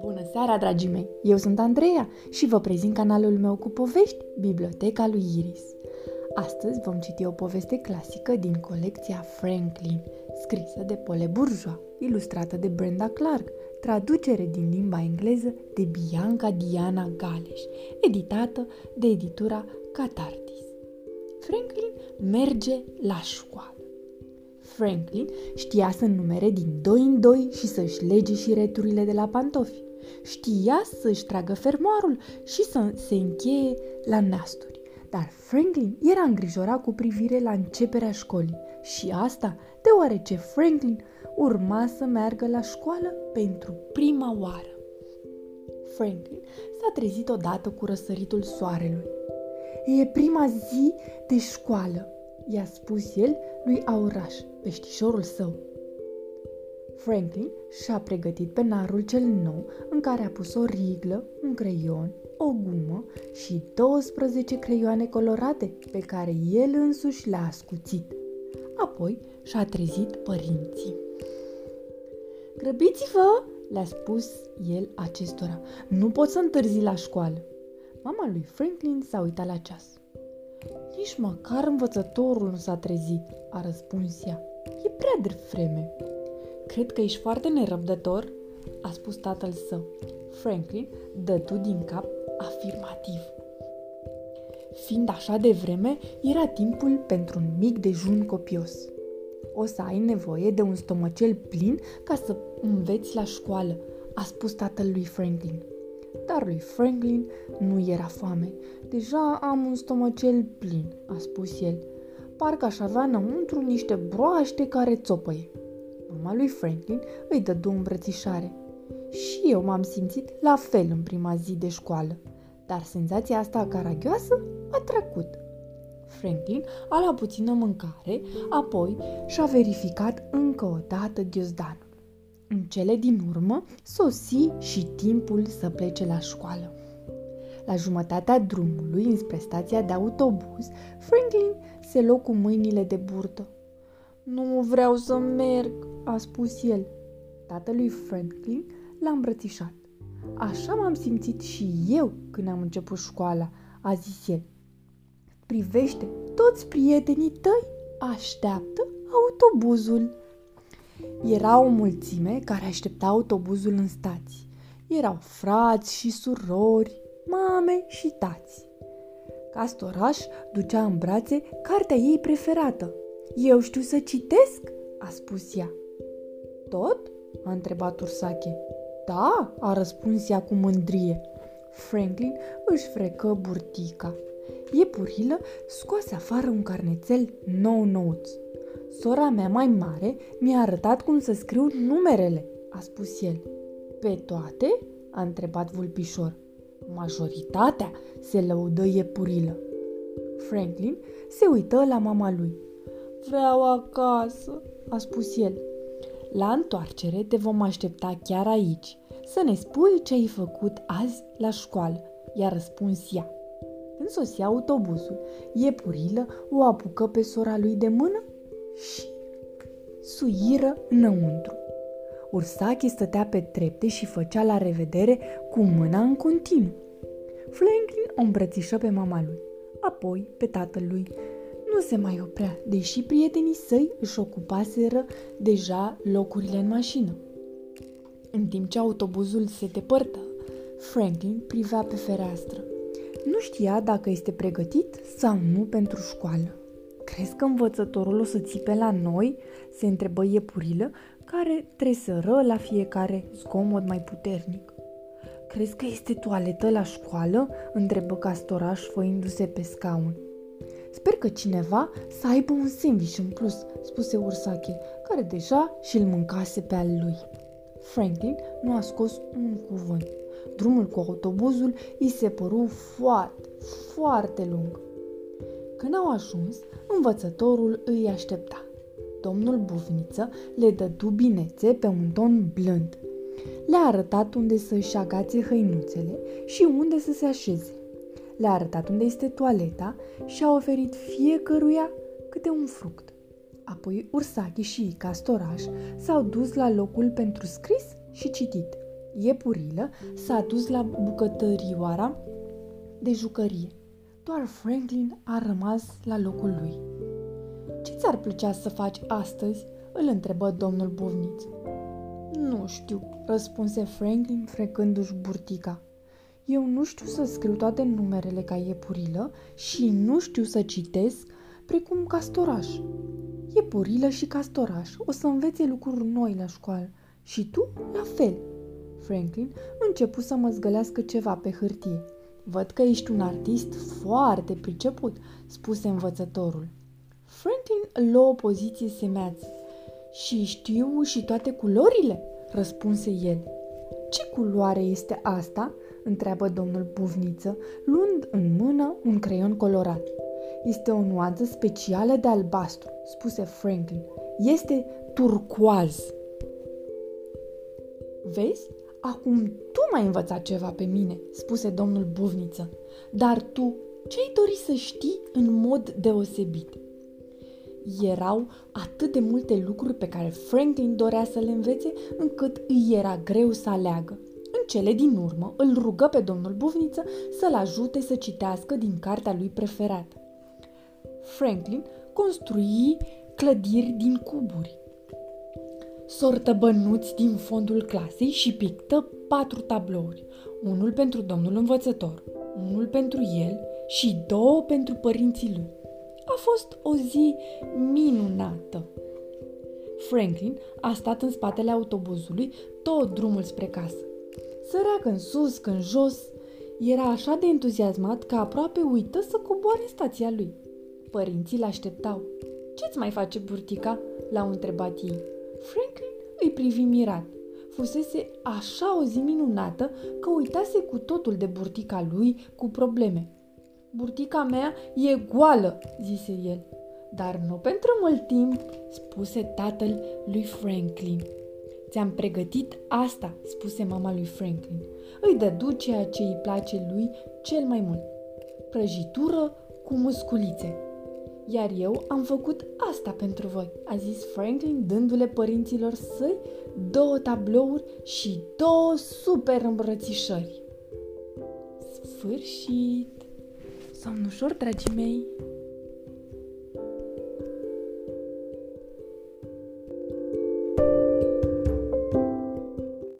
Bună seara, dragii mei! Eu sunt Andreea și vă prezint canalul meu cu povești, Biblioteca lui Iris. Astăzi vom citi o poveste clasică din colecția Franklin, scrisă de Pole Bourgeois, ilustrată de Brenda Clark, traducere din limba engleză de Bianca Diana Galeș, editată de editura Cathartis. Franklin merge la școală. Franklin știa să numere din 2 în 2 și să-și lege și returile de la pantofi. Știa să-și tragă fermoarul și să se încheie la nasturi. Dar Franklin era îngrijorat cu privire la începerea școlii și asta deoarece Franklin urma să meargă la școală pentru prima oară. Franklin s-a trezit odată cu răsăritul soarelui. E prima zi de școală, i-a spus el lui Auraș, peștișorul său. Franklin și-a pregătit pe narul cel nou în care a pus o riglă, un creion, o gumă și 12 creioane colorate pe care el însuși le-a ascuțit. Apoi și-a trezit părinții. Grăbiți-vă, le-a spus el acestora. Nu pot să întârzi la școală. Mama lui Franklin s-a uitat la ceas. Nici măcar învățătorul nu s-a trezit, a răspuns ea. E prea de vreme. Cred că ești foarte nerăbdător, a spus tatăl său. Franklin dădu din cap afirmativ. Fiind așa de vreme, era timpul pentru un mic dejun copios. O să ai nevoie de un stomacel plin ca să înveți la școală, a spus tatăl lui Franklin. Dar lui Franklin nu era foame. Deja am un stomacel plin, a spus el. Parcă aș avea înăuntru niște broaște care țopăie. Mama lui Franklin îi dădu îmbrățișare. Și eu m-am simțit la fel în prima zi de școală, dar senzația asta caragioasă a trecut. Franklin a luat puțină mâncare, apoi și-a verificat încă o dată ghiozdanul. În cele din urmă, sosi și timpul să plece la școală. La jumătatea drumului, înspre stația de autobuz, Franklin se luă cu mâinile de burtă. Nu vreau să merg, a spus el. Tatălui Franklin l-a îmbrățișat. Așa m-am simțit și eu când am început școala, a zis el. Privește, toți prietenii tăi așteaptă autobuzul. Era o mulțime care aștepta autobuzul în stații. Erau frați și surori, mame și tați. Castoraș ducea în brațe cartea ei preferată. Eu știu să citesc, a spus ea. Tot? a întrebat Ursache. Da, a răspuns ea cu mândrie. Franklin își frecă burtica. Iepurilă scoase afară un carnețel nou nouț. Sora mea mai mare mi-a arătat cum să scriu numerele, a spus el. Pe toate? a întrebat vulpișor. Majoritatea, se lăudă iepurilă. Franklin se uită la mama lui. Vreau acasă, a spus el. La întoarcere te vom aștepta chiar aici, să ne spui ce ai făcut azi la școală, i-a răspuns ea. Când sosia autobuzul, iepurilă o apucă pe sora lui de mână și suiră înăuntru. Ursache stătea pe trepte și făcea la revedere cu mâna în continuu. Franklin o îmbrățișă pe mama lui, apoi pe tatăl lui. Nu se mai oprea, deși prietenii săi își ocupaseră deja locurile în mașină. În timp ce autobuzul se depărtă, Franklin privea pe fereastră. Nu știa dacă este pregătit sau nu pentru școală. Crezi că învățătorul o să țipe la noi?" se întrebă iepurilă, care tresără la fiecare zgomot mai puternic. Crezi că este toaletă la școală?" întrebă castoraș făindu-se pe scaun. Sper că cineva să aibă un sandwich în plus, spuse Ursache, care deja și-l mâncase pe al lui. Franklin nu a scos un cuvânt. Drumul cu autobuzul îi se păru foarte, foarte lung. Când au ajuns, învățătorul îi aștepta. Domnul Buvniță le dă dubinețe pe un ton blând. Le-a arătat unde să-și agațe hăinuțele și unde să se așeze. Le-a arătat unde este toaleta și a oferit fiecăruia câte un fruct. Apoi Ursaki și Castoraș s-au dus la locul pentru scris și citit. Iepurilă s-a dus la bucătărioara de jucărie. Doar Franklin a rămas la locul lui. Ce ți-ar plăcea să faci astăzi?" îl întrebă domnul Buvniț. Nu știu, răspunse Franklin frecându-și burtica. Eu nu știu să scriu toate numerele ca iepurilă și nu știu să citesc precum castoraș. Iepurilă și castoraș o să învețe lucruri noi la școală și tu la fel. Franklin începu să mă zgălească ceva pe hârtie. Văd că ești un artist foarte priceput, spuse învățătorul. Franklin luă o poziție semeață. Și știu și toate culorile, răspunse el. Ce culoare este asta? întreabă domnul Buvniță, luând în mână un creion colorat. Este o nuanță specială de albastru, spuse Franklin. Este turcoaz. Vezi? Acum tu m-ai învățat ceva pe mine, spuse domnul Buvniță. Dar tu ce ai dori să știi în mod deosebit? Erau atât de multe lucruri pe care Franklin dorea să le învețe, încât îi era greu să aleagă. În cele din urmă, îl rugă pe domnul Buvniță să-l ajute să citească din cartea lui preferată. Franklin construi clădiri din cuburi, sortă bănuți din fondul clasei și pictă patru tablouri, unul pentru domnul învățător, unul pentru el și două pentru părinții lui. A fost o zi minunată. Franklin a stat în spatele autobuzului tot drumul spre casă. Sărea când sus, când jos. Era așa de entuziasmat că aproape uită să coboare în stația lui. Părinții l-așteptau. Ce-ți mai face burtica?" l-au întrebat ei. Franklin îi privi mirat. Fusese așa o zi minunată că uitase cu totul de burtica lui cu probleme. Burtica mea e goală, zise el. Dar nu pentru mult timp, spuse tatăl lui Franklin. Ți-am pregătit asta, spuse mama lui Franklin. Îi dădu ceea ce îi place lui cel mai mult. Prăjitură cu musculițe. Iar eu am făcut asta pentru voi, a zis Franklin dându-le părinților săi două tablouri și două super îmbrățișări. Sfârșit! Somn ușor, dragii mei!